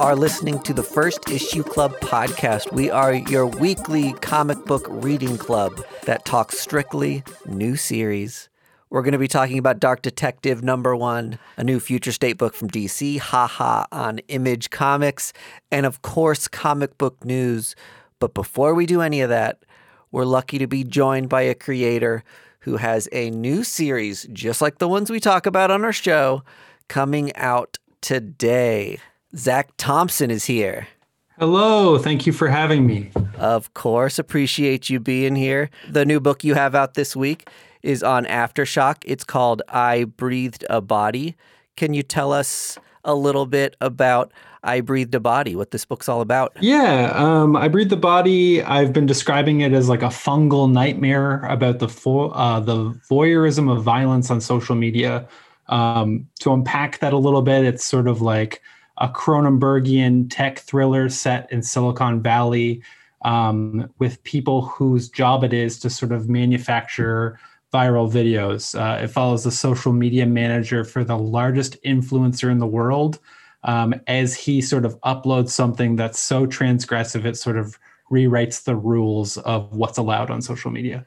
are listening to the First Issue Club podcast. We are your weekly comic book reading club that talks strictly new series. We're going to be talking about Dark Detective number one, a new Future State book from DC, haha, on Image Comics, and of course, comic book news. But before we do any of that, we're lucky to be joined by a creator who has a new series, just like the ones we talk about on our show, coming out today. Zac Thompson is here. Hello, thank you for having me. Of course, appreciate you being here. The new book you have out this week is on Aftershock. It's called I Breathed a Body. Can you tell us a little bit about I Breathed a Body, what this book's all about? Yeah, um, I Breathed a Body. I've been describing it as like a fungal nightmare about the fo- uh, the voyeurism of violence on social media. Um, to unpack that a little bit, it's sort of like a Cronenbergian tech thriller set in Silicon Valley um, with people whose job it is to sort of manufacture viral videos. Uh, it follows the social media manager for the largest influencer in the world um, as he sort of uploads something that's so transgressive, it sort of rewrites the rules of what's allowed on social media.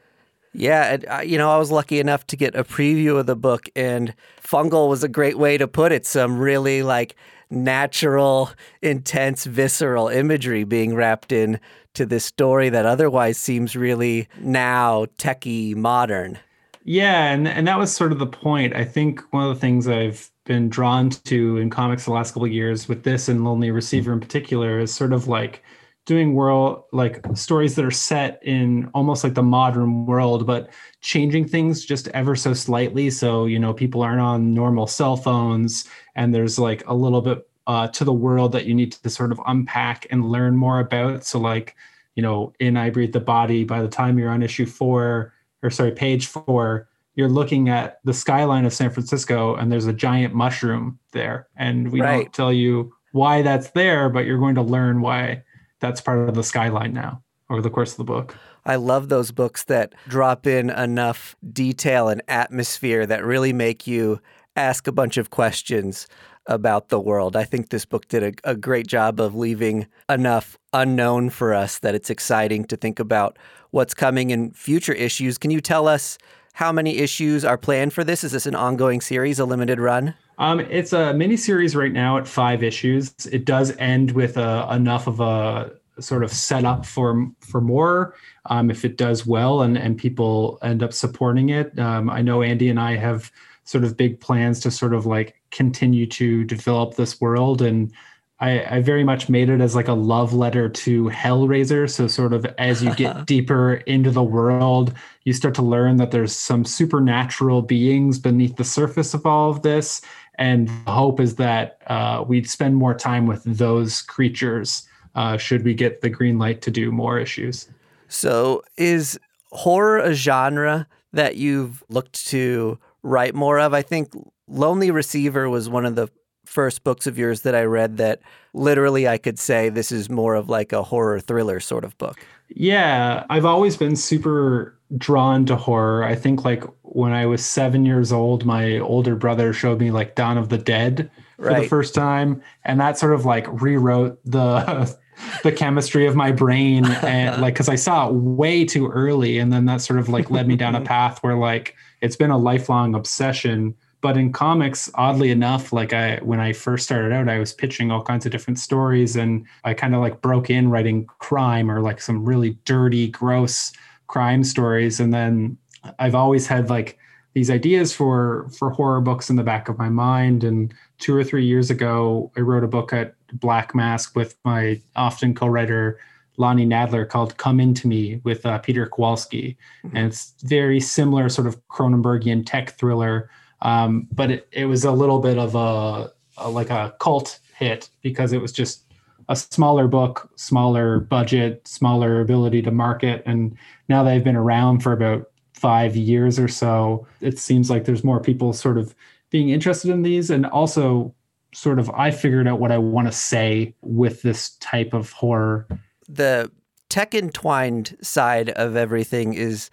Yeah, uh, you know, I was lucky enough to get a preview of the book, and fungal was a great way to put it. Some really like natural, intense, visceral imagery being wrapped in to this story that otherwise seems really now techie modern. Yeah, and and that was sort of the point. I think one of the things I've been drawn to in comics the last couple years with this and Lonely Receiver in particular is sort of like doing world like stories that are set in almost like the modern world but changing things just ever so slightly. So you know people aren't on normal cell phones and there's like a little bit uh, to the world that you need to sort of unpack and learn more about. So like you know in i breathe the body by the time you're on issue four or sorry page four you're looking at the skyline of san francisco and there's a giant mushroom there. And we Right. don't tell you why that's there but you're going to learn why that's part of the skyline now over the course of the book. I love those books that drop in enough detail and atmosphere that really make you ask a bunch of questions about the world. I think this book did a, a great job of leaving enough unknown for us that it's exciting to think about what's coming in future issues. Can you tell us how many issues are planned for this? Is this an ongoing series, a limited run? Um, it's a mini series right now at five issues. It does end with uh, enough of a sort of setup for for more um, if it does well and and people end up supporting it. Um, I know Andy and I have sort of big plans to sort of like continue to develop this world and I, I very much made it as like a love letter to Hellraiser. So sort of as you get deeper into the world, you start to learn that there's some supernatural beings beneath the surface of all of this. And the hope is that uh, we'd spend more time with those creatures uh, should we get the green light to do more issues. So, is horror a genre that you've looked to write more of? I think Lonely Receiver was one of the first books of yours that I read that literally I could say this is more of like a horror thriller sort of book. Yeah, I've always been super drawn to horror. I think like when I was seven years old, my older brother showed me like Dawn of the Dead for the first time, and that sort of like rewrote the the chemistry of my brain and like because I saw it way too early, and then that sort of like led me down a path where like it's been a lifelong obsession. But in comics, oddly enough, like I when I first started out, I was pitching all kinds of different stories, and I kind of like broke in writing crime or like some really dirty, gross crime stories, and then I've always had like these ideas for for horror books in the back of my mind. And two or three years ago, I wrote a book at Black Mask with my often co-writer Lonnie Nadler called "Come Into Me" with uh, Peter Kowalski, and it's very similar, sort of Cronenbergian tech thriller. Um, but it, it was a little bit of a, a like a cult hit because it was just a smaller book, smaller budget, smaller ability to market, and now they've been around for about five years or so. It seems like there's more people sort of being interested in these, and also sort of I figured out what I want to say with this type of horror. The tech entwined side of everything is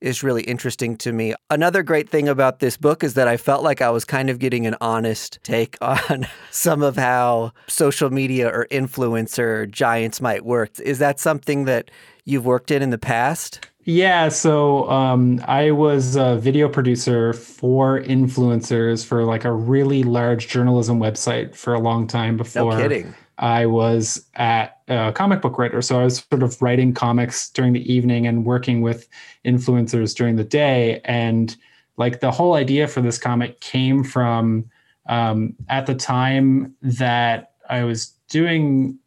is really interesting to me. Another great thing about this book is that I felt like I was kind of getting an honest take on some of how social media or influencer giants might work. Is that something that you've worked in in the past? Yeah, so um, I was a video producer for influencers for like a really large journalism website for a long time before. No kidding. I was at a comic book writer. So I was sort of writing comics during the evening and working with influencers during the day. And like the whole idea for this comic came from um, at the time that I was doing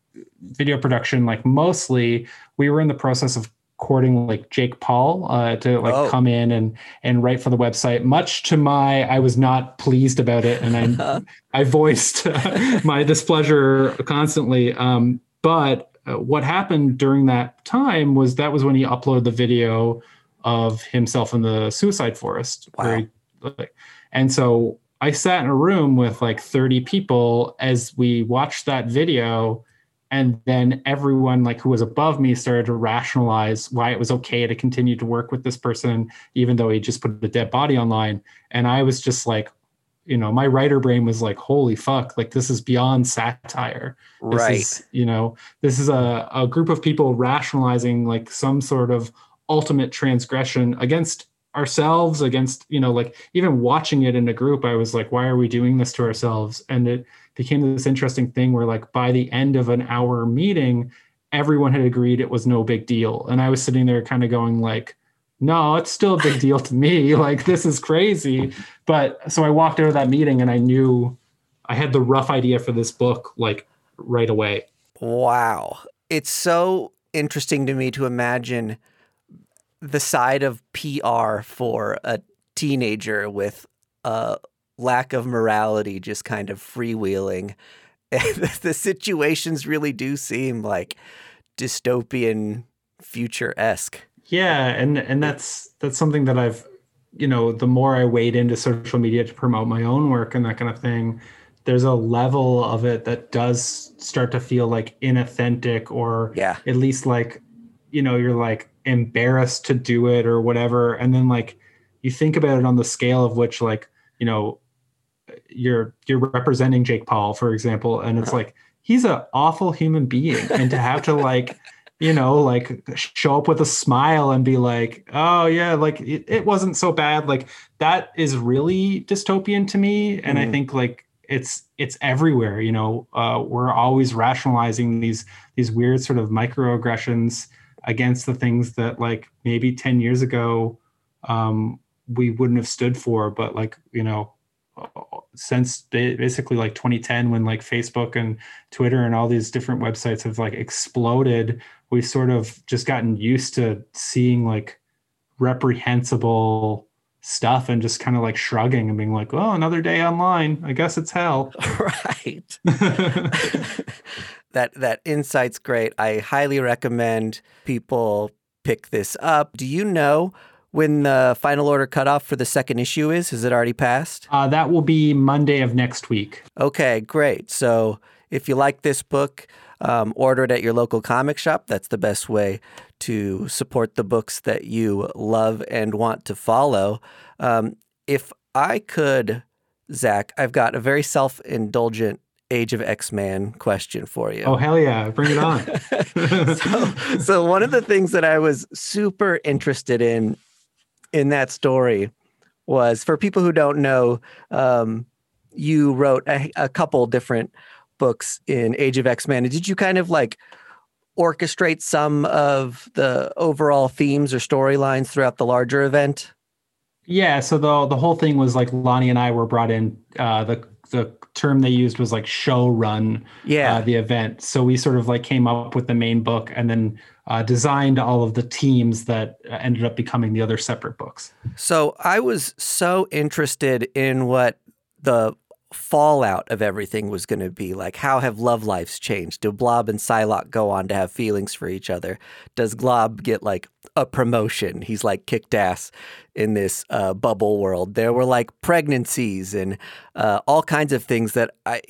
video production, like mostly we were in the process of courting like Jake Paul uh, to like oh. come in and and write for the website. Much to my, I was not pleased about it, and I I voiced my displeasure constantly. Um, but uh, what happened during that time was that was when he uploaded the video of himself in the suicide forest. Wow. He, and so I sat in a room with like 30 people as we watched that video and then everyone like who was above me started to rationalize why it was okay to continue to work with this person even though he just put a dead body online. And i was just like you know my writer brain was like holy fuck like this is beyond satire. This right. is, you know this is a, a group of people rationalizing like some sort of ultimate transgression against ourselves against you know like even watching it in a group i was like why are we doing this to ourselves? And it became this interesting thing where like by the end of an hour meeting everyone had agreed it was no big deal. And i was sitting there kind of going like no it's still a big deal to me. Like this is crazy. But so i walked out of that meeting and i knew i had the rough idea for this book like right away. Wow. It's so interesting to me to imagine the side of pr for a teenager with a lack of morality just kind of freewheeling. And the situations really do seem like dystopian future esque. Yeah, and and that's that's something that I've you know, the more I wade into social media to promote my own work and that kind of thing, there's a level of it that does start to feel like inauthentic or yeah. at least like, you know, you're like embarrassed to do it or whatever. And then like you think about it on the scale of which like, you know, you're you're representing Jake Paul, for example, and it's uh-huh. like he's an awful human being, and to have to like you know like show up with a smile and be like oh yeah like it, it wasn't so bad like that is really dystopian to me and mm. i mm-hmm. think like it's it's everywhere you know uh, we're always rationalizing these these weird sort of microaggressions against the things that like maybe 10 years ago um, we wouldn't have stood for but like you know since basically like 2010 when like facebook and twitter and all these different websites have like exploded we've sort of just gotten used to seeing like reprehensible stuff and just kind of like shrugging and being like oh another day online. I guess it's hell. Right. That that insight's great. I highly recommend people pick this up. Do you know when the final order cutoff for the second issue is? Has it already passed? Uh, that will be Monday of next week. Okay, great. So if you like this book, um, order it at your local comic shop. That's the best way to support the books that you love and want to follow. Um, if I could, Zac, I've got a very self indulgent Age of X Man question for you. Oh, hell yeah. Bring it on. so, so, one of the things that I was super interested in in that story was for people who don't know, um, you wrote a, a couple different books in Age of X Men. Did you kind of like orchestrate some of the overall themes or storylines throughout the larger event? Yeah, so the the whole thing was like Lonnie and I were brought in. Uh, the the term they used was like show run. Yeah, uh, the event. So we sort of like came up with the main book, and then uh, designed all of the teams that uh, ended up becoming the other separate books. So I was so interested in what the fallout of everything was going to be like how have love lives changed? Do blob and psylocke go on to have feelings for each other? Does glob get like a promotion? He's like kicked ass in this uh, bubble world. There were like pregnancies and uh, all kinds of things that i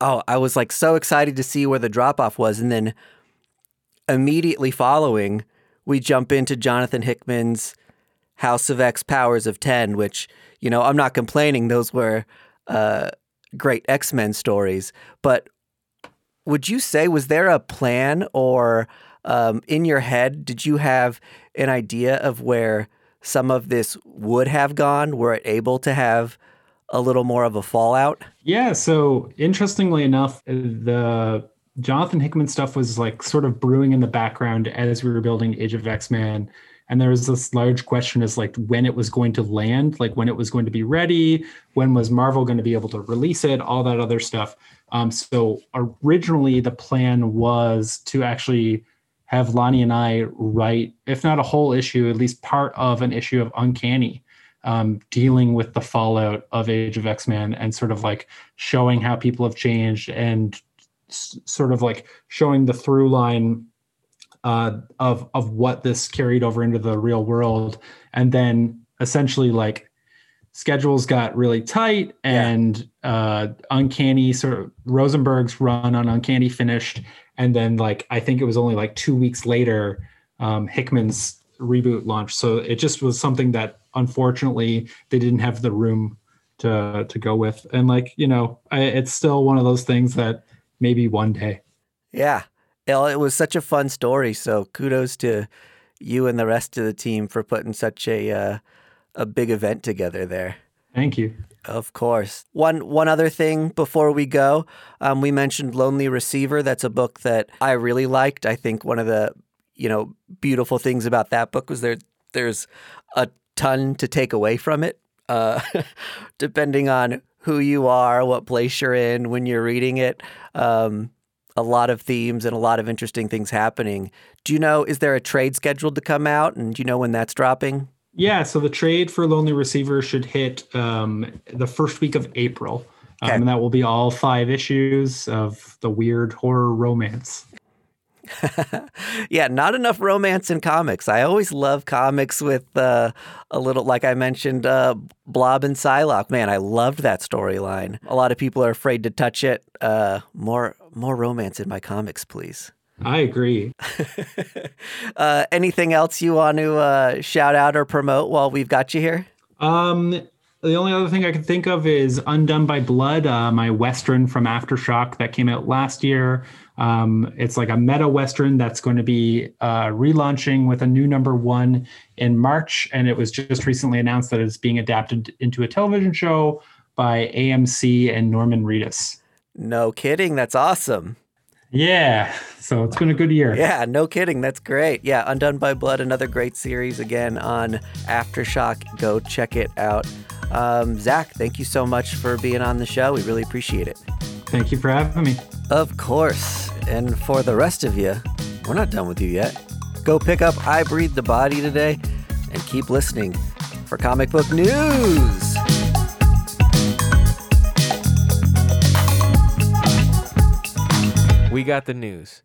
oh i was like so excited to see where the drop off was. And then immediately following, we jump into Jonathan Hickman's House of X, Powers of Ten, which you know I'm not complaining; those were uh, great X Men stories. But would you say was there a plan or um, in your head? Did you have an idea of where some of this would have gone? Were it able to have a little more of a fallout? Yeah. So interestingly enough, the Jonathan Hickman stuff was like sort of brewing in the background as we were building Age of X Men. And there was this large question as like when it was going to land, like when it was going to be ready, when was Marvel going to be able to release it, all that other stuff. Um, so originally the plan was to actually have Lonnie and I write, if not a whole issue, at least part of an issue of Uncanny, um, dealing with the fallout of Age of X Men and sort of like showing how people have changed and s- sort of like showing the through line uh, of of what this carried over into the real world, and then essentially like schedules got really tight and uh, uncanny sort of rosenberg's run on uncanny finished. And then like i think it was only like two weeks later um, hickman's reboot launched. So it just was something that unfortunately they didn't have the room to to go with. And like you know I, it's still one of those things that maybe one day Yeah. It was such a fun story. So kudos to you and the rest of the team for putting such a uh, a big event together there. thank you Of course. One one other thing before we go, um, we mentioned Lonely Receiver. That's a book that I really liked. I think one of the you know beautiful things about that book was there there's a ton to take away from it, uh, depending on who you are, what place you're in when you're reading it. Um, a lot of themes and a lot of interesting things happening. Do you know? Is there a trade scheduled to come out, and do you know when that's dropping? Yeah, so the trade for Lonely Receiver should hit um, the first week of April. Um, Okay. and that will be all five issues of the weird horror romance. yeah, not enough romance in comics. I always love comics with uh, a little, like I mentioned, uh, Blob and Psylocke. Man, I loved that storyline. A lot of people are afraid to touch it. Uh, more, more romance in my comics, please. I agree. uh, anything else you want to uh, shout out or promote while we've got you here? Um, the only other thing I can think of is Undone by Blood, uh, my Western from Aftershock that came out last year. Um, it's like a meta Western that's going to be uh, relaunching with a new number one in March. And it was just recently announced that it's being adapted into a television show by AMC and Norman Reedus. No kidding. That's awesome. Yeah. So it's been a good year. Yeah, no kidding. That's great. Yeah, Undone by Blood, another great series again on Aftershock. Go check it out. Um, Zac, thank you so much for being on the show. We really appreciate it. Thank you for having me. Of course. And for the rest of you, we're not done with you yet. Go pick up I Breathe the Body today and keep listening for comic book news. We got the news.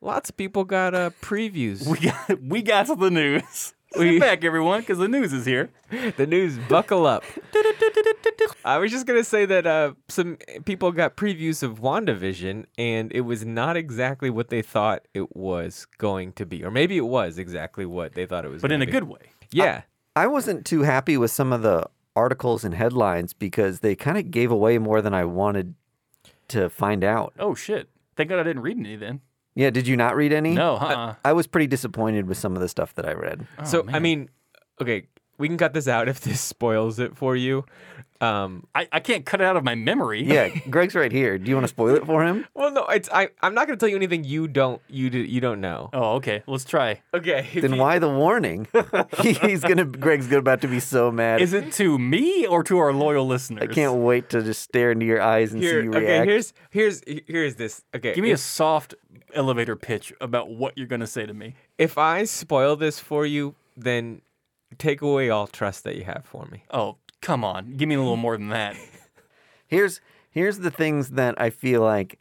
Lots of people got uh, previews. We got we got to the news. We- Sit back, everyone, because the news is here. the news, buckle up. I was just gonna say that uh, some people got previews of WandaVision, and it was not exactly what they thought it was going to be, or maybe it was exactly what they thought it was. But in a be. good way. Yeah, I wasn't too happy with some of the articles and headlines because they kind of gave away more than I wanted to find out. Oh shit! Thank God I didn't read any then. Yeah, did you not read any? No, uh-uh. I was pretty disappointed with some of the stuff that I read. so oh, I mean, okay, we can cut this out if this spoils it for you. Um, I, I can't cut it out of my memory. Yeah, Greg's right here. Do you want to spoil it for him? well, no, it's I. I'm not gonna tell you anything you don't you do, you don't know. Oh, okay. Let's try. Okay, Then why the warning? He's gonna. Greg's gonna about to be so mad. Is it to me or to our loyal listeners? I can't wait to just stare into your eyes and Here, see you okay, react. here's here's here's this. Okay, Give me a if, soft elevator pitch about what you're gonna say to me. if I spoil this for you, then take away all trust that you have for me. Oh, come on. Give me a little more than that. Here's here's the things that I feel like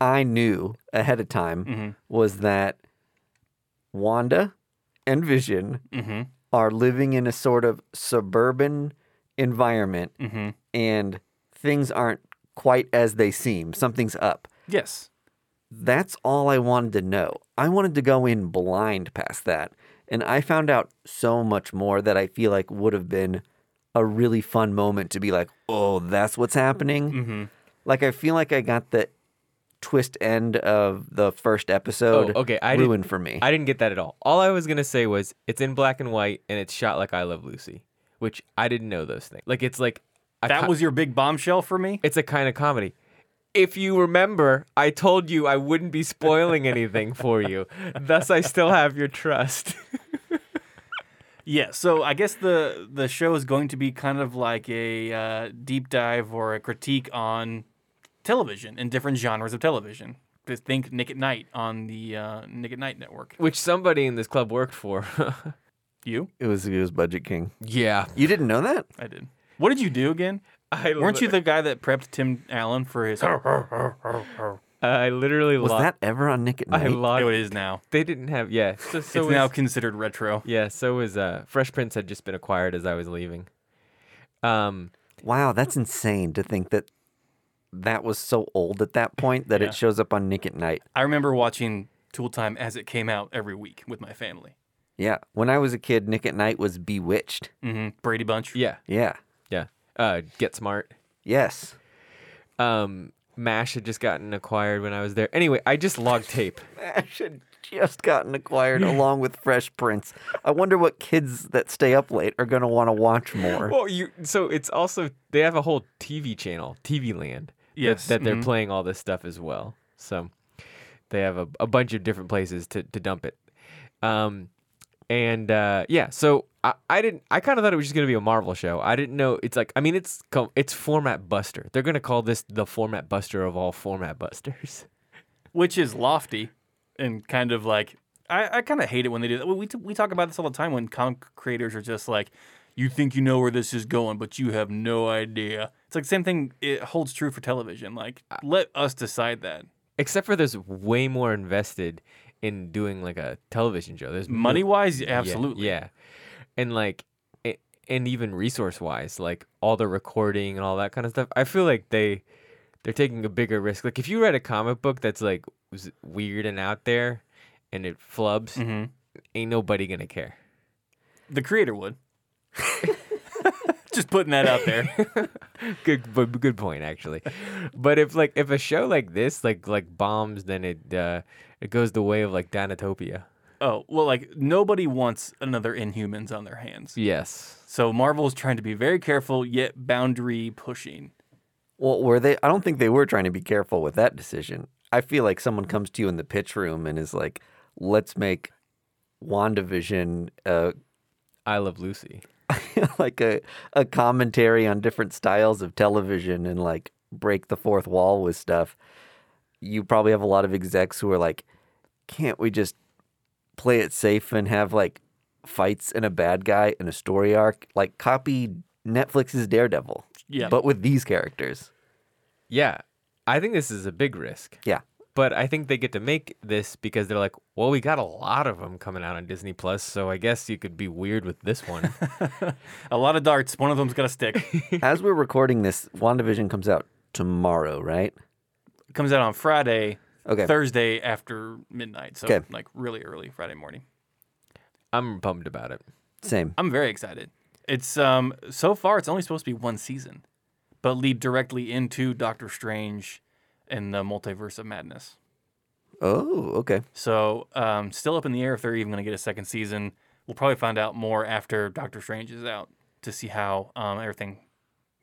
I knew ahead of time Mm-hmm. was that Wanda and Vision Mm-hmm. are living in a sort of suburban environment Mm-hmm. and things aren't quite as they seem. Something's up. Yes. That's all I wanted to know. I wanted to go in blind past that And I found out so much more that I feel like would have been a really fun moment to be like, oh, that's what's happening. Mm-hmm. Like, I feel like I got the twist end of the first episode Oh, okay, I didn't- ruined for me. I didn't get that at all. All I was gonna say was it's in black and white and it's shot like I Love Lucy, which I didn't know those things. Like it's like That co- was your big bombshell for me. it's a kind of comedy. If you remember, I told you I wouldn't be spoiling anything for you. Thus, I still have your trust. Yeah, so I guess the the show is going to be kind of like a uh, deep dive or a critique on television and different genres of television. Just think Nick at Night on the uh, Nick at Night network. Which somebody in this club worked for. You? it was it was Budget King. yeah, You didn't know that? I did. What did you do again? I Weren't you the guy that prepped Tim Allen for his? I literally Was logged. that ever on Nick at I Night? logged. Oh, it is now. They didn't have. Yeah. So, so it's was- now considered retro. Yeah. So was uh, Fresh Prince had just been acquired as I was leaving. Um. wow, that's insane to think that that was so old at that point that Yeah. it shows up on Nick at Night. I remember watching Tool Time as it came out every week with my family. Yeah, when I was a kid, Nick at Night was Bewitched. hmm Brady Bunch. Yeah. Yeah. Yeah. Uh. Get smart. Yes. Um. Mash had just gotten acquired when I was there. Anyway, I just logged tape. Mash had just gotten acquired along with Fresh Prince. I wonder what kids that stay up late are going to want to watch more. Well, you so it's also they have a whole TV channel, TV Land. that- Yes, that, they're mhm. playing all this stuff as well. So they have a, a bunch of different places to, to dump it. Um, and uh, yeah, so I, I didn't. I kind of thought it was just gonna be a Marvel show. I didn't know it's like. I mean, it's it's format buster. They're gonna call this the format buster of all format busters. which is lofty and kind of like I, I kind of hate it when they do that. We, t- we talk about this all the time when comic creators are just like, you think you know where this is going, but you have no idea. It's like the same thing. It holds true for television. Like, let us decide that. Except for there's way more invested in doing like a television show. There's Money wise, Yeah, absolutely. Yeah, and like, and even resource wise, like all the recording and all that kind of stuff. I feel like they they're taking a bigger risk. Like if you read a comic book that's like was weird and out there, and it flubs, hmm ain't nobody gonna care. The creator would. just putting that out there. Good, but good point actually. but if like if a show like this like like bombs, then it uh it goes the way of like Danatopia. Oh well, like nobody wants another Inhumans on their hands. Yes. So Marvel's trying to be very careful yet boundary pushing. Well, were they? I don't think they were trying to be careful with that decision. I feel like someone comes to you in the pitch room and is like, let's make WandaVision uh, I love Lucy. like a, a commentary on different styles of television and like break the fourth wall with stuff. You probably have a lot of execs who are like, can't we just play it safe and have like fights and a bad guy and a story arc? Like copy Netflix's Daredevil, Yeah. but with these characters. Yeah, I think this is a big risk. Yeah. But I think they get to make this because they're like, well, we got a lot of them coming out on Disney Plus, so I guess you could be weird with this one. a lot of darts. One of them's gonna stick. As we're recording this, WandaVision comes out tomorrow, right? It comes out on Friday, Okay. Thursday after midnight. So Okay. like really early Friday morning. I'm bummed about it. Same. I'm very excited. It's um so far it's only supposed to be one season, but lead directly into Doctor Strange and the Multiverse of Madness. Oh, okay. So um still up in the air if they're even going to get a second season. We'll probably find out more after Doctor Strange is out to see how um everything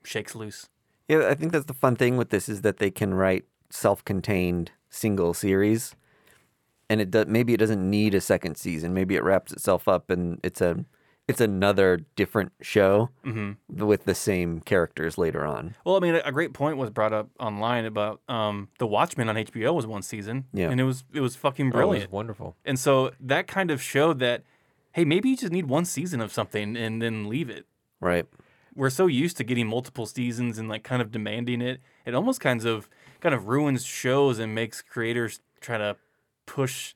shakes loose. Yeah, I think that's the fun thing with this is that they can write self-contained single series, and it does, maybe it doesn't need a second season. Maybe it wraps itself up and it's a it's another different show Mm-hmm. with the same characters later on. Well, I mean, a- a great point was brought up online about um, the Watchmen on HBO was one season, Yeah. and it was it was fucking Oh, it was brilliant. wonderful. And so that kind of showed that, hey, maybe you just need one season of something and then leave it. Right. We're so used to getting multiple seasons and like kind of demanding it. It almost kinds of kind of ruins shows and makes creators try to push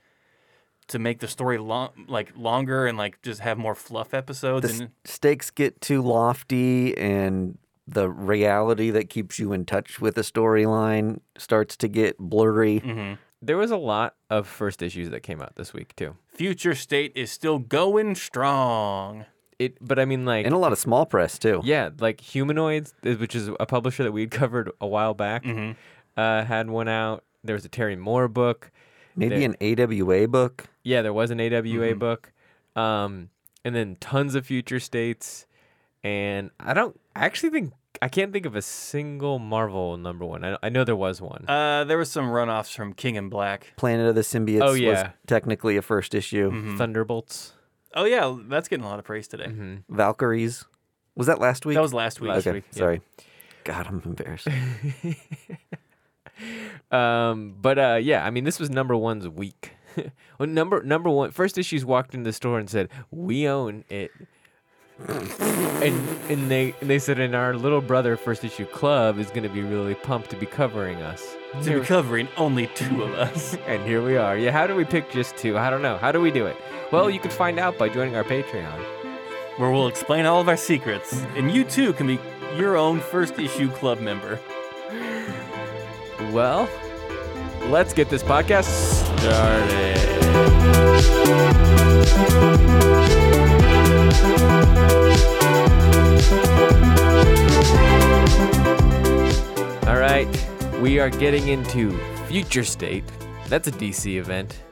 to make the story long, like longer and like just have more fluff episodes. The and stakes get too lofty and the reality that keeps you in touch with the storyline starts to get blurry. Mhm. There was a lot of first issues that came out this week too. Future State is still going strong. It, but I mean, like, And a lot of small press too. yeah, like Humanoids, uh, which is a publisher that we had covered a while back, Mm-hmm. Uh, had one out. There was a Terry Moore book. Maybe There- an AWA book. Yeah, there was an AWA Mm-hmm. book, um, and then tons of future states. And I don't I actually think I can't think of a single Marvel number one. I, I know there was one. Uh, there was some runoffs from King in Black. Planet of the Symbiotes Oh, was technically a first issue. Mm-hmm. Thunderbolts. Oh yeah, that's getting a lot of praise today. Mm-hmm. Valkyries. Was that last week? That was last week. Last okay. week, yeah. Sorry. God, I'm embarrassed. Um, but uh, yeah, I mean, this was number one's week. when number number one first issues walked into the store and said, "We own it," and and they and they said, "And our little brother first issue club is going to be really pumped to be covering us." To be covering only two of us. And here we are. Yeah, how do we pick just two? I don't know. How do we do it? Well, you can find out by joining our Patreon. where we'll explain all of our secrets, and you too can be your own first issue club member. Well, let's get this podcast started. All right, we are getting into Future State. That's a DC event.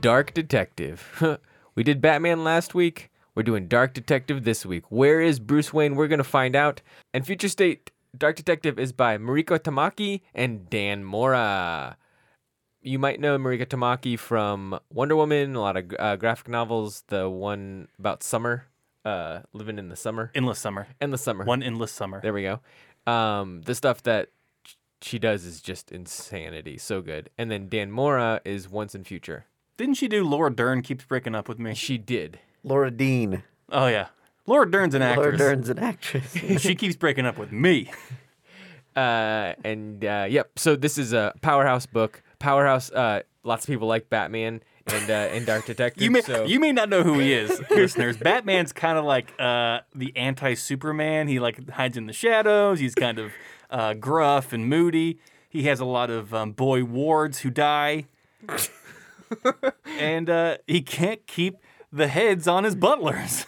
Dark Detective. we did Batman last week. We're doing Dark Detective this week. Where is Bruce Wayne? We're going to find out. And Future State Dark Detective is by Mariko Tamaki and Dan Mora. You might know Mariko Tamaki from Wonder Woman, a lot of uh, graphic novels, the one about summer, uh, living in the summer, Endless summer. Endless summer. One endless summer. There we go. Um, the stuff that she does is just insanity, so good. And then Dan Mora is Once & Future. Didn't she do Laura Dern keeps breaking up with me? She did. Laura Dean. Oh yeah. Laura Dern's an Laura actress. Dern's an actress. she keeps breaking up with me. Uh, and uh, yep. So this is a powerhouse book. Powerhouse. Uh, lots of people like Batman and uh, and Dark Detective. You may so you may not know who he is, listeners. Batman's kind of like uh, the anti-Superman. He like hides in the shadows. He's kind of uh, gruff and moody. He has a lot of um, boy wards who die, and uh, he can't keep the heads on his butlers.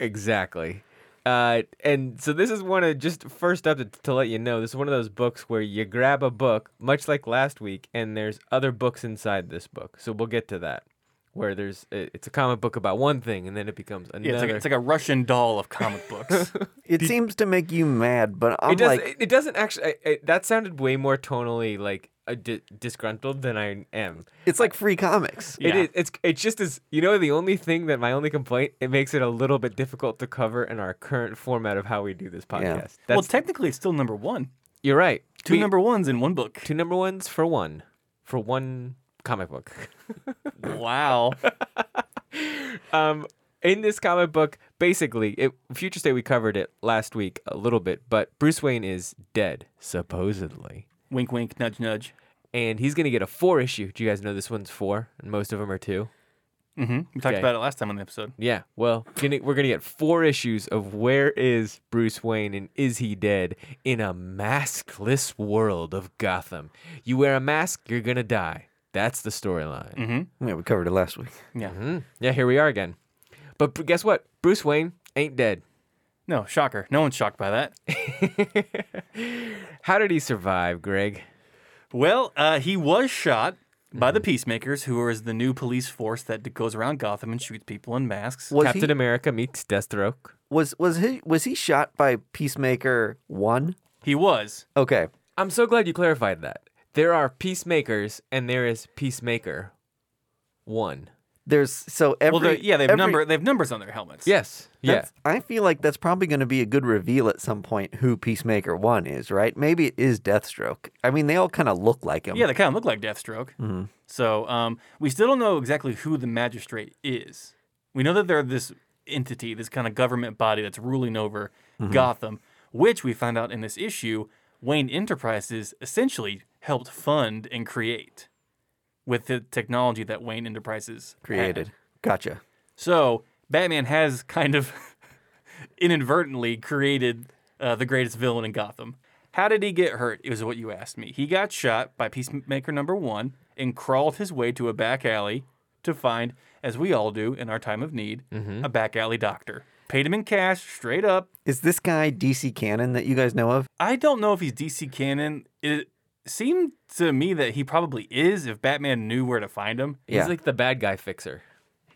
Exactly. Uh, and so this is one of just first up to, to let you know this is one of those books where you grab a book much like last week and there's other books inside this book so we'll get to that where there's it's a comic book about one thing and then it becomes another Yeah, it's like, it's like a Russian doll of comic books. it seems to make you mad, but I'm it, does, like, it, it doesn't actually it, it- that sounded way more tonally like a di- disgruntled than I am it's like free comics. Yeah. is. It's. It's just as you know. The only thing that my only complaint it makes it a little bit difficult to cover in our current format of how we do this podcast. well, That's, technically, it's still number one. you're right. Two We- number ones in one book. two number ones for one, for one comic book. Wow. um, in this comic book, basically, it, Future State we covered it last week a little bit, but Bruce Wayne is dead supposedly, wink, wink, nudge, nudge. and he's gonna get a four issue. Do you guys know this one's four, and most of them are two? hmm We talked Okay. about it last time on the episode. Yeah, well, gonna, we're gonna get four issues of where is Bruce Wayne and is he dead in a maskless world of Gotham. You wear a mask, you're gonna die. That's the storyline. Mm-hmm. Yeah, we covered it last week. Yeah. Mhm. Yeah, here we are again. But guess what? Bruce Wayne ain't dead. No, shocker. No one's shocked by that. How did he survive, Greg? Well, uh, he was shot by Mm-hmm. the Peacemakers, who is the new police force that goes around Gotham and shoots people in masks. Was Captain he America meets Deathstroke. was was he was he shot by Peacemaker one? He was. Okay, I'm so glad you clarified that. There are peacemakers and there is peacemaker one. There's so every well, yeah, they have every- number. They have numbers on their helmets. Yes. Yeah. I feel like that's probably going to be a good reveal at some point who Peacemaker one is, right? Maybe it is Deathstroke. I mean, they all kind of look like him. Yeah, they kind of look like Deathstroke. Mm-hmm. So um, we still don't know exactly who the magistrate is. We know that they're this entity, this kind of government body that's ruling over Mm-hmm. Gotham, which we find out in this issue, Wayne Enterprises essentially helped fund and create with the technology that Wayne Enterprises had. created. Gotcha. So Batman has kind of inadvertently created uh, the greatest villain in Gotham. How did he get hurt? Is what you asked me. He got shot by Peacemaker number one and crawled his way to a back alley to find, as we all do in our time of need, a back alley doctor. Paid him in cash, straight up. Is this guy DC canon that you guys know of? I don't know if he's DC canon. It seemed to me that he probably is if Batman knew where to find him. He's Yeah. like the bad guy fixer.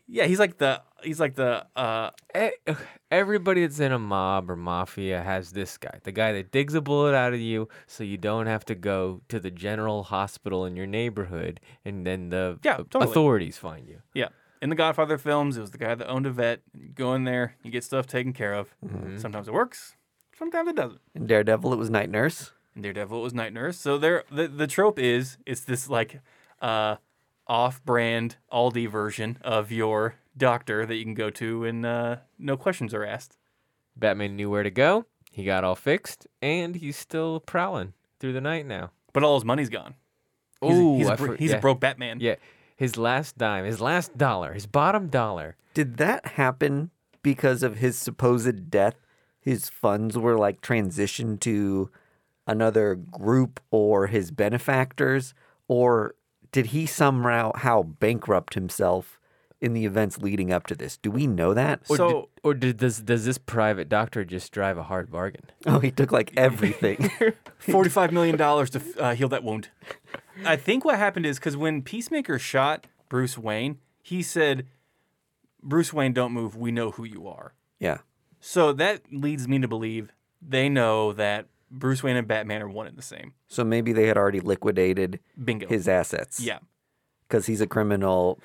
Yeah, he's like the he's like the uh E- Everybody that's in a mob or mafia has this guy, the guy that digs a bullet out of you so you don't have to go to the general hospital in your neighborhood and then the Yeah, totally. authorities find you. yeah. In the Godfather films, it was the guy that owned a vet. You go in there, you get stuff taken care of. Sometimes it works, sometimes it doesn't. In Daredevil, it was Night Nurse. In Daredevil it was Night Nurse. So there the, the trope is it's this like uh off-brand Aldi version of your doctor that you can go to and uh, no questions are asked. Batman knew where to go. He got all fixed, and he's still prowling through the night now. But all his money's gone. He's, Ooh, he's, a, I bro- for- he's yeah. a broke Batman. Yeah, his last dime, his last dollar, his bottom dollar. Did that happen because of his supposed death? His funds were like transitioned to another group or his benefactors? Or did he somehow how bankrupt himself in the events leading up to this? Do we know that? Or So- did, or did does does this private doctor just drive a hard bargain? Oh, he took like everything. Forty-five million dollars to uh, heal that wound. I think what happened is because when Peacemaker shot Bruce Wayne, he said, "Bruce Wayne, don't move. We know who you are." yeah. So that leads me to believe they know that Bruce Wayne and Batman are one and the same. So maybe they had already liquidated Bingo. his assets. yeah. Because he's a criminal.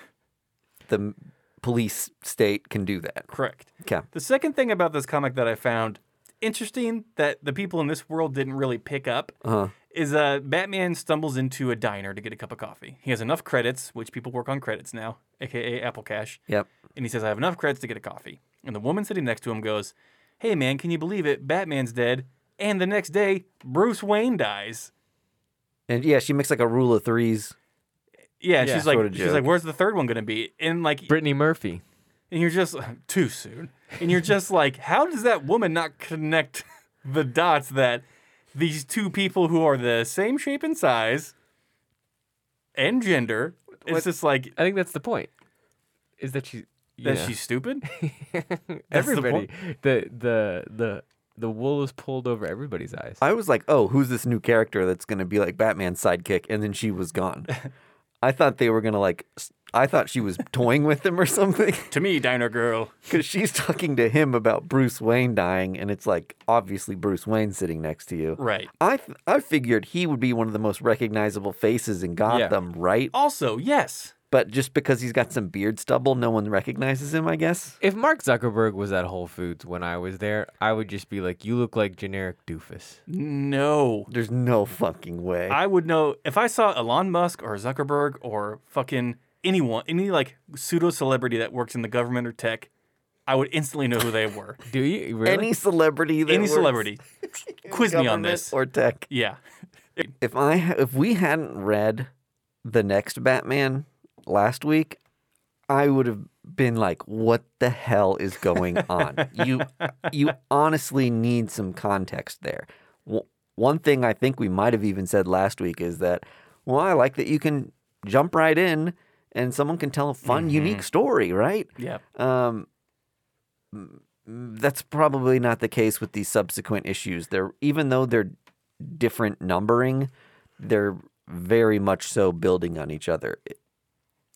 The police state can do that. Correct. Okay. The second thing about this comic that I found interesting that the people in this world didn't really pick up Uh-huh. is uh, Batman stumbles into a diner to get a cup of coffee. He has enough credits, which people work on credits now, aka Apple Cash, Yep. and he says, I have enough credits to get a coffee. And the woman sitting next to him goes, Hey man, can you believe it? Batman's dead. And the next day, Bruce Wayne dies. And yeah, she makes like a rule of threes. Yeah, Yeah. she's like, Sorta she's like, where's the third one gonna be? And like, Brittany Murphy. and you're just too soon. And you're just like, how does that woman not connect the dots that these two people who are the same shape and size and gender? It's What- just like I think that's the point. Is that she? that yeah. she's stupid. everybody. point. The, the the the wool is pulled over everybody's eyes. I was like, oh, who's this new character that's going to be like Batman's sidekick? And then she was gone. I thought they were going to like, I thought she was toying with him or something To me, Diner Girl. because she's talking to him about Bruce Wayne dying. And it's like, obviously, Bruce Wayne sitting next to you. Right. I, th- I figured he would be one of the most recognizable faces in Gotham, right? Also, yes. But just because he's got some beard stubble, no one recognizes him, I guess. if Mark Zuckerberg was at Whole Foods when I was there, I would just be like, "You look like generic doofus." No. There's no fucking way. I would know if I saw Elon Musk or Zuckerberg or fucking anyone, any like pseudo celebrity that works in the government or tech, I would instantly know who they were. Do you really? Any celebrity that Any celebrity. in Quiz me on this. Or tech. Yeah. if I if we hadn't read the next Batman last week, I would have been like, "What the hell is going on?" you you honestly need some context there. W- one thing I think we might have even said last week is that, well, I like that you can jump right in and someone can tell a fun, unique story, right? Yeah. Um, that's probably not the case with these subsequent issues. They're even though they're different numbering, they're very much so building on each other.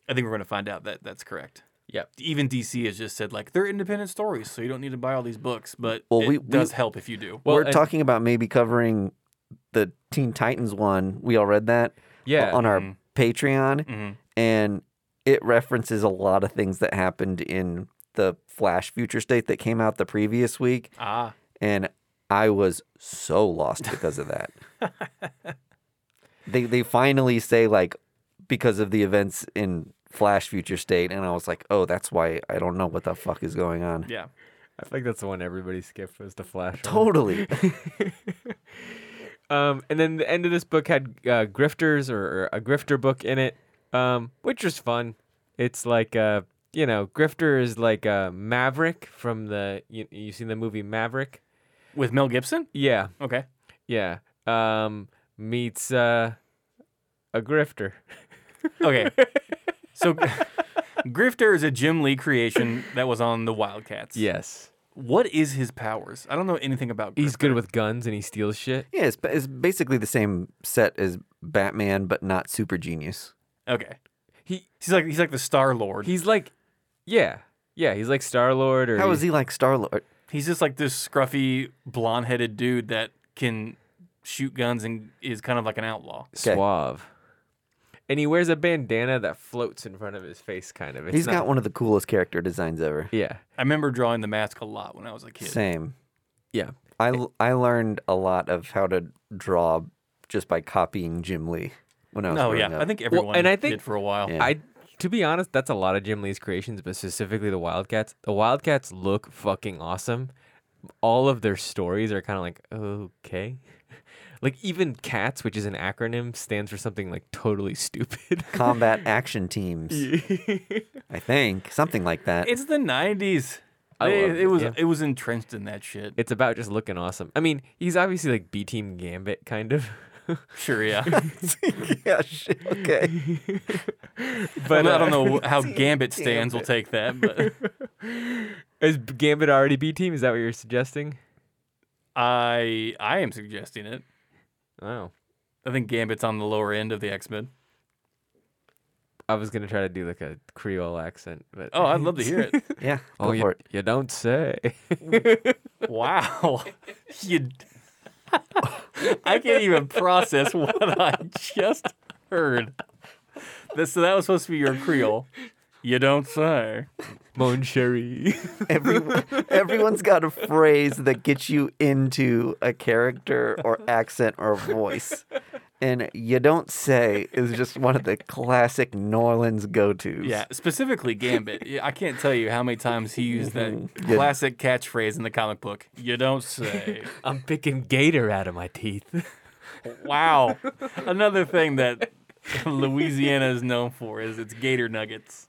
I think we're going to find out that that's correct. Yep. Even DC has just said like they're independent stories, so you don't need to buy all these books. But Well, it we- we- does help if you do. Well, We're and- talking about maybe covering the Teen Titans one. We all read that Yeah. on our Mhm. Patreon, Mhm. and it references a lot of things that happened in the Flash Future State that came out the previous week, Ah, and I was so lost because of that. they they finally say like because of the events in Flash Future State, and I was like, oh, that's why I don't know what the fuck is going on. yeah. I think that's the one everybody skipped was the Flash. Totally. Um, and then the end of this book had uh, grifters or, or a grifter book in it, um, which was fun. It's like uh, you know, grifter is like a Maverick from the you you seen the movie Maverick? With Mel Gibson. Yeah, Okay. yeah. Um, meets uh, a grifter. Okay. so Grifter is a Jim Lee creation that was on the Wildcats. Yes. What is his powers? I don't know anything about. He's good with guns and he steals shit. Yeah, it's, it's basically the same set as Batman, but not super genius. Okay. He He's like he's like the Star Lord. he's like yeah. Yeah, he's like Star Lord or How is he like Star Lord? He's just like this scruffy, blonde-headed dude that can shoot guns and is kind of like an outlaw. Okay. suave. And he wears a bandana that floats in front of his face kind of. It's He's not- got one of the coolest character designs ever. Yeah. I remember drawing the mask a lot when I was a kid. Same. Yeah. I, I learned a lot of how to draw just by copying Jim Lee when I was Oh growing yeah, up. I think everyone and I think- did for a while. Yeah. I to be honest, that's a lot of Jim Lee's creations, but specifically the Wildcats. The Wildcats look fucking awesome. All of their stories are kind of like okay. Like even CATS, which is an acronym, stands for something like totally stupid. Combat action teams, I think. Something like that. It's the '90s. I They- love it it, was yeah. it was entrenched in that shit. it's about just looking awesome. I mean, he's obviously like B Team Gambit kind of. Sure, yeah. yeah, shit. Okay. but I don't uh, know how Gambit stands will take that, but Is Gambit already B Team? Is that what you're suggesting? I I am suggesting it. Oh. I think Gambit's on the lower end of the X Men. I was gonna try to do like a Creole accent, but Oh, I'd love to hear it. Yeah, go oh, for you, it. you don't say. Wow, you. I can't even process what I just heard. This, so that was supposed to be your Creole. You don't say. Mon chéri. Everyone, everyone's got a phrase that gets you into a character or accent or voice. And you don't say is just one of the classic New Orleans go tos. Yeah, specifically Gambit. I can't tell you how many times he used that mm-hmm. Yeah. classic catchphrase in the comic book. You don't say. I'm picking gator out of my teeth. Wow. Another thing that Louisiana is known for is its gator nuggets.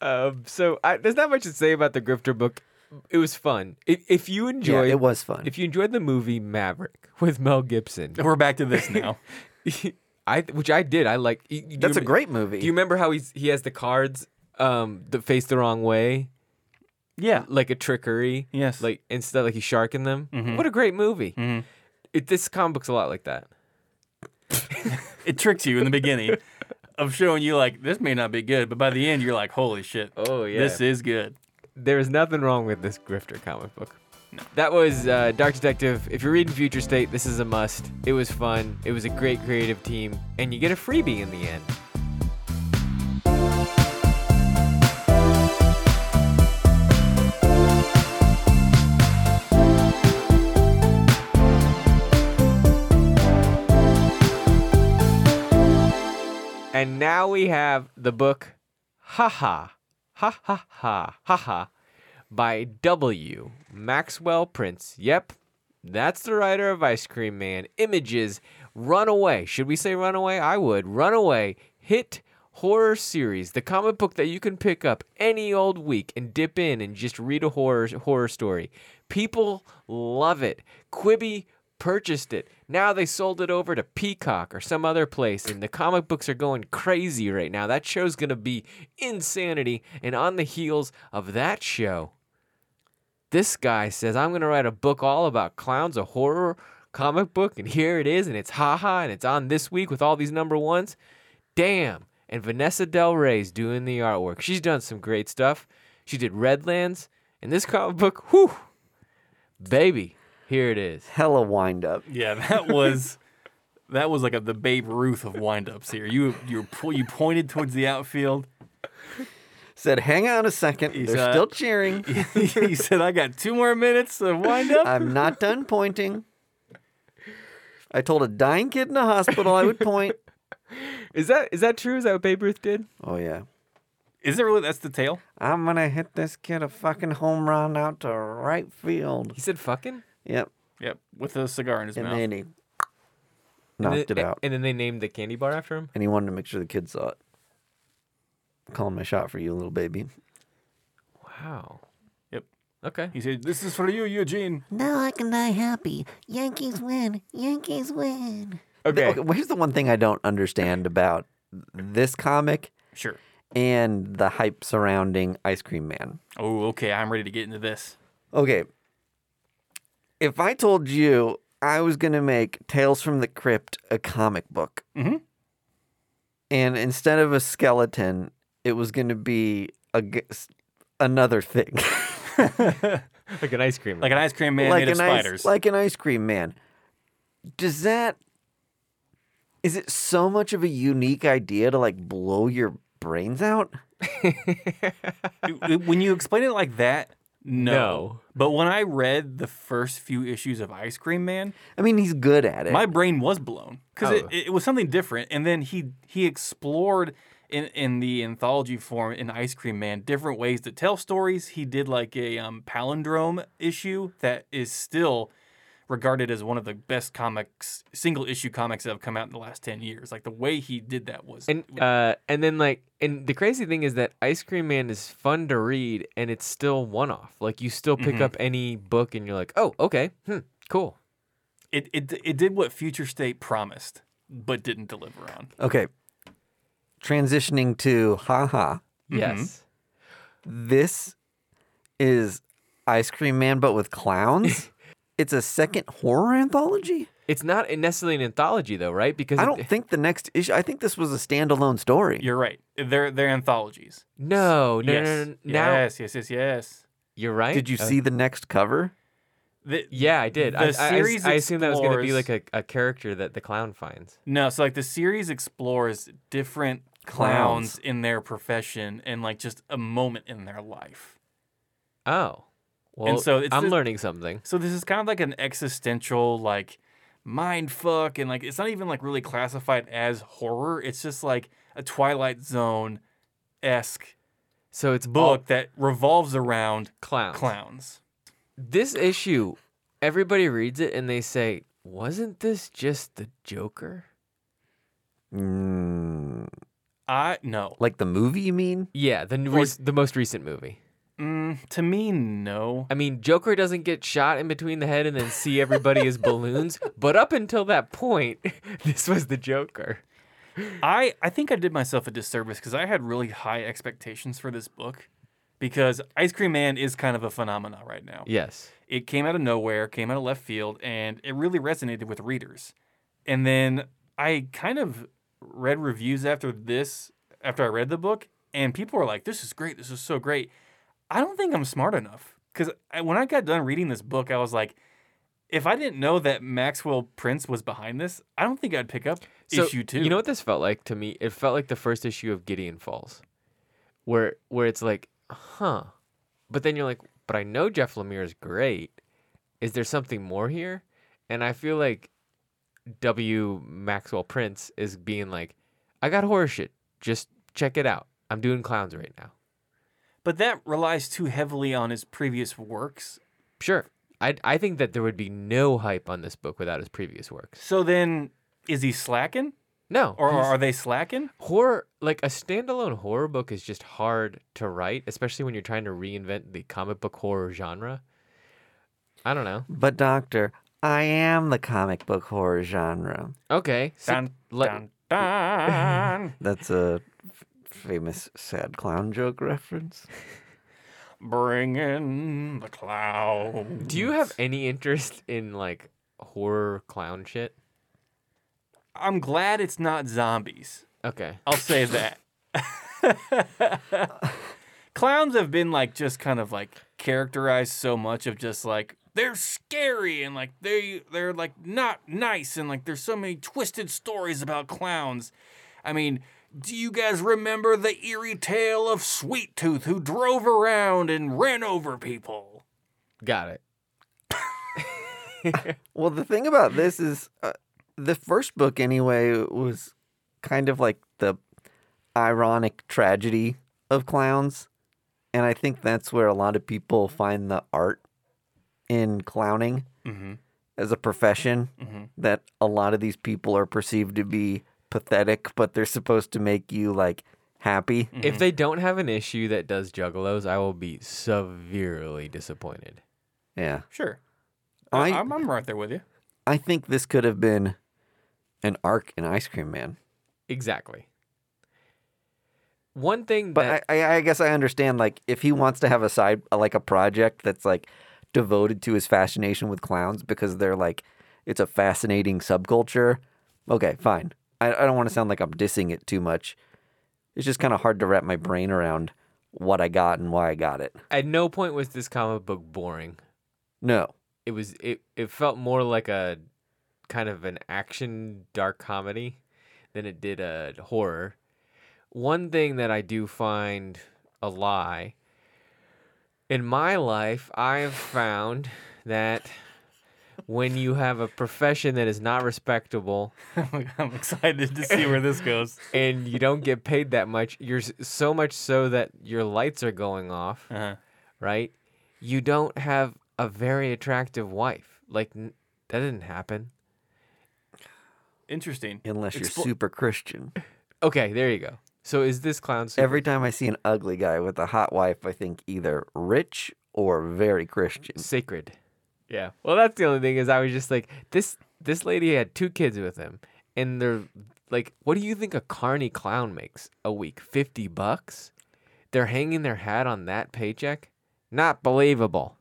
Um, so I, there's not much to say about the Grifter book. It was fun. If, if you Yeah, it was fun. if you enjoyed the movie Maverick with Mel Gibson, We're back to this now. I which I did. I like. y- y- That's you a great movie. Do you remember how he's he has the cards um that face the wrong way, Yeah. like a trickery? Yes. Like instead, like he's sharking them. Mhm. What a great movie! Mhm. It, this comic book's a lot like that. It tricks you in the beginning of showing you like this may not be good, but by the end you're like, holy shit. Oh yeah, This is good. there is nothing wrong with this Grifter comic book. That was uh, Dark Detective. If you're reading Future State, this is a must. It was fun. It was a great creative team, and you get a freebie in the end. And now we have the book Ha Ha Ha Ha Ha Ha Ha by W. Maxwell Prince. Yep, that's the writer of Ice Cream Man. Images, Runaway. Should we say Runaway? I would. Runaway, hit horror series, the comic book that you can pick up any old week and dip in and just read a horror horror story. People love it. Quibi purchased it. Now they sold it over to Peacock or some other place, and the comic books are going crazy right now. That show's gonna be insanity. And on the heels of that show, this guy says, I'm going to write a book all about clowns, a horror comic book, and here it is, and it's haha, and it's on this week with all these number ones. Damn. And Vanesa Del Rey's doing the artwork. She's done some great stuff. She did Redlands, and this comic book, whew, baby, here it is. Hella wind up. Yeah, that was that was like a, the Babe Ruth of windups here. You you po- you pointed towards the outfield. Said, hang on a second. He's, They're uh, still cheering. he said, "I got two more minutes of windup." I'm not done pointing. I told a dying kid in the hospital I would point. Is that is that true? Is that what Babe Ruth did? Oh, yeah. Is it really? That's the tale. I'm going to hit this kid a fucking home run out to right field. He said fucking? Yep. Yep, with a cigar in his mouth. And mouth. then he And knocked then- it out. And then they named the candy bar after him? And he wanted to make sure the kids saw it. Calling my shot for you, little baby. Wow. Yep. Okay. He said, "This is for you, Eugene." Now I can die happy. Yankees win. Yankees win. Okay. Okay, here's the one thing I don't understand about this comic Sure. and the hype surrounding Ice Cream Man. Oh, okay. I'm ready to get into this. Okay. If I told you I was going to make Tales from the Crypt a comic book, Mhm. and instead of a skeleton, it was going to be a g- s- another thing, like an ice cream. Like an ice cream man like made of an spiders. ice, like an ice cream man. Does that is it so much of a unique idea to like blow your brains out? When you explain it like that, no. No. But when I read the first few issues of Ice Cream Man, I mean, he's good at it. my brain was blown because Oh. it, it was something different. And then he he explored in in the anthology form in Ice Cream Man different ways to tell stories. He did like a um, palindrome issue that is still regarded as one of the best comics, single issue comics that have come out in the last ten years. Like the way he did that was and uh, and then like, and the crazy thing is that Ice Cream Man is fun to read, and it's still one off. Like you still pick Mhm. up any book, and you're like, oh, okay, hmm, cool. it, it it did what Future State promised, but didn't deliver on. okay. Transitioning to haha. Yes. This is Ice Cream Man, but with clowns. it's a second horror anthology. It's not necessarily an anthology though, right? Because I don't think the next issue. I think this was a standalone story. You're right. They're they're anthologies. No, no, yes. no, no, no. Now yes, yes, yes, yes. you're right. Did you Uh, see the next cover? The, Yeah, I did. The I, I- I, series I assumed that was going to be like a, a character that the clown finds. No, so like the series explores different Clowns. clowns in their profession and like just a moment in their life. Oh, well, so it's I'm this- learning something. So this is kind of like an existential like mind fuck and like it's not even like really classified as horror. It's just like a Twilight Zone esque So it's book that revolves around clowns. clowns. This issue, everybody reads it and they say, "Wasn't this just the Joker?" Mm, I no. like the movie, you mean? Yeah, the n- Or- rec- the most recent movie. Mm, to me, no. I mean, Joker doesn't get shot in between the head and then see everybody as balloons, but up until that point, this was the Joker. I I think I did myself a disservice because I had really high expectations for this book because Ice Cream Man is kind of a phenomenon right now. Yes. It came out of nowhere, came out of left field, and it really resonated with readers. And then I kind of read reviews after this, after I read the book, and people were like, "This is great. This is so great." I don't think I'm smart enough because when I got done reading this book, I was like, if I didn't know that Maxwell Prince was behind this, I don't think I'd pick up So, issue two. You know what this felt like to me? It felt like the first issue of Gideon Falls, where where it's like, huh, but then you're like, but I know Jeff Lemire is great. Is there something more here? And I feel like W. Maxwell Prince is being like, I got horror shit. Just check it out. I'm doing clowns right now. But that relies too heavily on his previous works. Sure. I I think that there would be no hype on this book without his previous works. So then, is he slacking, No. or are they slacking? horror like a standalone horror book is just hard to write especially when you're trying to reinvent the comic book horror genre i don't know But doctor, I am the comic book horror genre. okay so Dun, let- dun, dun. That's a f- famous sad clown joke reference. Bring in the clown. do you have any interest in like horror clown shit I'm glad it's not zombies. okay I'll say that. Clowns have been like just kind of like characterized so much of just like they're scary and like they they're like not nice and like there's so many twisted stories about clowns. I mean, do you guys remember the eerie tale of Sweet Tooth who drove around and ran over people? got it Well, the thing about this is uh, the first book, anyway, was kind of like the ironic tragedy of clowns. And I think that's where a lot of people find the art in clowning Mm-hmm. as a profession. Mm-hmm. That a lot of these people are perceived to be pathetic, but they're supposed to make you like happy. Mm-hmm. if they don't have an issue that does juggalos i will be severely disappointed Yeah. Sure. I- I, I'm, I'm right there with you. I think this could have been an arc in Ice Cream Man. exactly One thing But that I, I, I guess I understand like if he wants to have a side like a project that's like devoted to his fascination with clowns because they're like it's a fascinating subculture. Okay, fine. I, I don't want to sound like I'm dissing it too much. It's just kind of hard to wrap my brain around what I got and why I got it. at no point was this comic book boring. No. It was it it felt more like a kind of an action dark comedy than it did a horror. One thing that I do find a lie in my life, I've found that when you have a profession that is not respectable I'm excited to see where this goes. and you don't get paid that much, you're so much so that your lights are going off, Uh-huh. right? You don't have a very attractive wife. Like n- that didn't happen. Interesting. Unless you're Expl- super Christian. Okay, there you go. So is this clown super? Every time I see an ugly guy with a hot wife, I think either rich or very Christian. sacred? Yeah. Well, that's the only thing is I was just like this. This lady had two kids with him, and they're like, "What do you think a carny clown makes a week? Fifty bucks? They're hanging their hat on that paycheck? Not believable."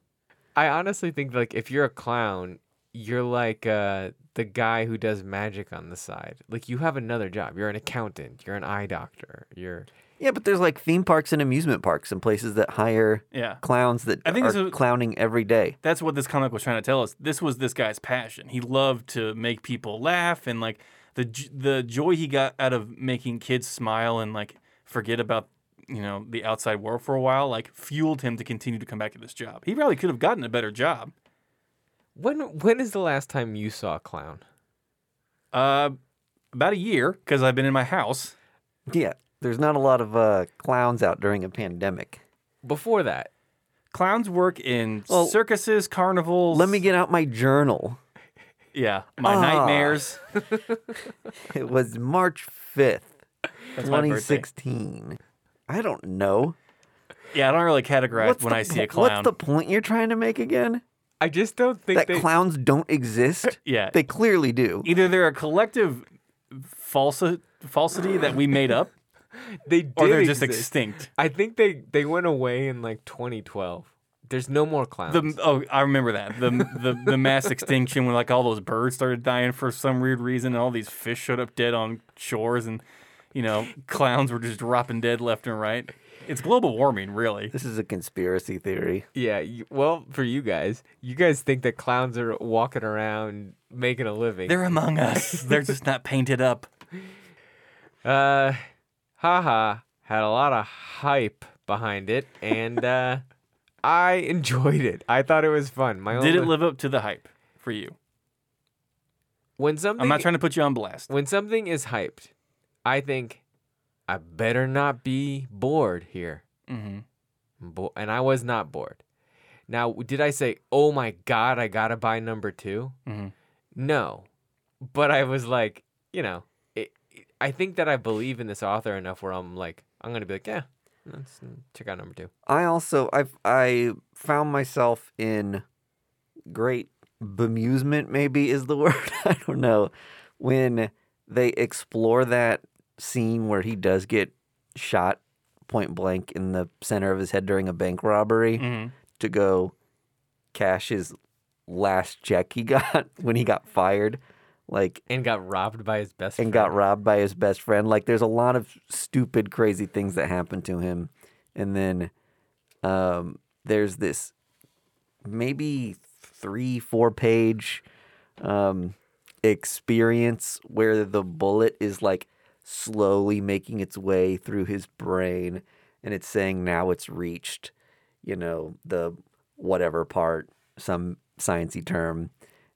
I honestly think like if you're a clown, you're like uh, the guy who does magic on the side. Like you have another job. You're an accountant. You're an eye doctor. You're Yeah, but there's like theme parks and amusement parks and places that hire Yeah. clowns that I think are this is- clowning every day. That's what this comic was trying to tell us. This was this guy's passion. He loved to make people laugh and like the j- the joy he got out of making kids smile and like forget about you know the outside world for a while like fueled him to continue to come back to this job. He probably could have gotten a better job. when when is the last time you saw a clown? Uh, about a year because I've been in my house. Yeah, there's not a lot of uh, clowns out during a pandemic. Before that, Clowns work in Well, circuses, carnivals. Let me get out my journal. Yeah, my Ah. nightmares. It was March 5th, That's my birthday. 2016. I don't know. Yeah, I don't really categorize What's when the I see a po- What's clown. the point you're trying to make again? I just don't think That they. clowns don't exist? Yeah. They clearly do. Either they're a collective falsi- falsity that we made up, they did or they're just extinct. I think they they went away in like 2012. There's no more clowns. The oh, I remember that the the the mass extinction when like all those birds started dying for some weird reason, and all these fish showed up dead on shores, and you know clowns were just dropping dead left and right. It's global warming, really. This is a conspiracy theory. yeah. You, well, for you guys, you guys think that clowns are walking around making a living. They're among us. They're just not painted up. uh, haha, had a lot of hype behind it, and uh, I enjoyed it. I thought it was fun. My Did it live up to the hype for you? when something I'm not trying to put you on blast. when something is hyped, I think I better not be bored here. hmm Bo- and I was not bored. Now, did I say, "Oh my god, I gotta buy number 2 Mhm. No, but I was like, you know, I think that I believe in this author enough where I'm like, I'm gonna be like, yeah, let's check out number two. I also I I found myself in great bemusement maybe is the word. I don't know. When they explore that scene where he does get shot point blank in the center of his head during a bank robbery hmm to go cash his last check he got when he got fired like And got robbed by his best and friend. got robbed by his best friend. Like there's a lot of stupid, crazy things that happen to him. And then um, there's this maybe three, four page um, experience where the bullet is like slowly making its way through his brain and it's saying now it's reached, you know, the whatever part, some sciencey term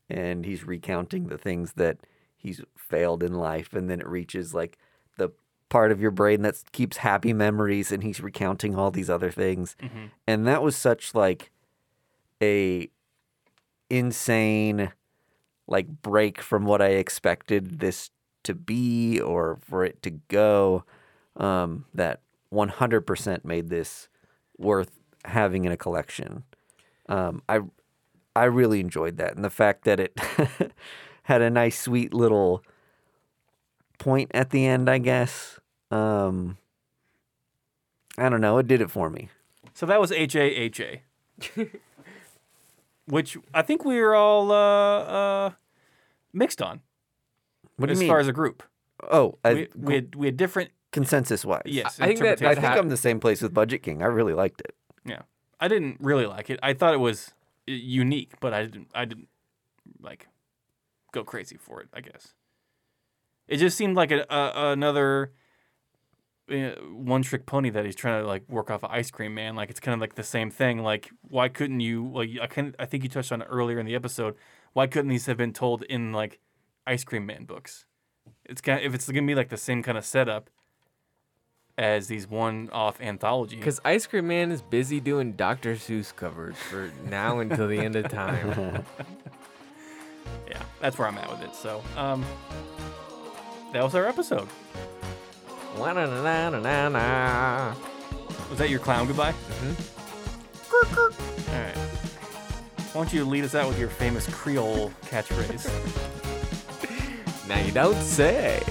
and he's recounting the things that he's failed in life and then it reaches like the part of your brain that keeps happy memories and he's recounting all these other things. And that was such like a insane like break from what i expected this to be or for it to go um, that 100% made this worth having in a collection. Um, i I really enjoyed that, and the fact that it had a nice, sweet little point at the end. I guess. Um, I don't know. It did it for me. So that was HAHA. Which I think we were all uh, uh, mixed on What do as you mean? far as a group. oh, I, We, we, had, we had different, consensus wise. yes. I think that- I think I'm the same place with Budget King. I really liked it. Yeah, I didn't really like it. I thought it was unique, but I didn't. I didn't like go crazy for it. I guess it just seemed like a, a, another uh, one trick pony that he's trying to like work off of Ice Cream Man. Like it's kind of like the same thing. Like why couldn't you? Like I can I think you touched on it earlier in the episode. Why couldn't these have been told in like Ice Cream Man books? It's kind of, if it's gonna be like the same kind of setup as these one-off anthologies. Because Ice Cream Man is busy doing Dr. Seuss covers for now until the end of time. yeah, that's where I'm at with it. So, um, that was our episode. Wa-na-na-na-na-na. Was that your clown goodbye? Mhm. All right. Why don't you lead us out with your famous Creole catchphrase? Now you don't say.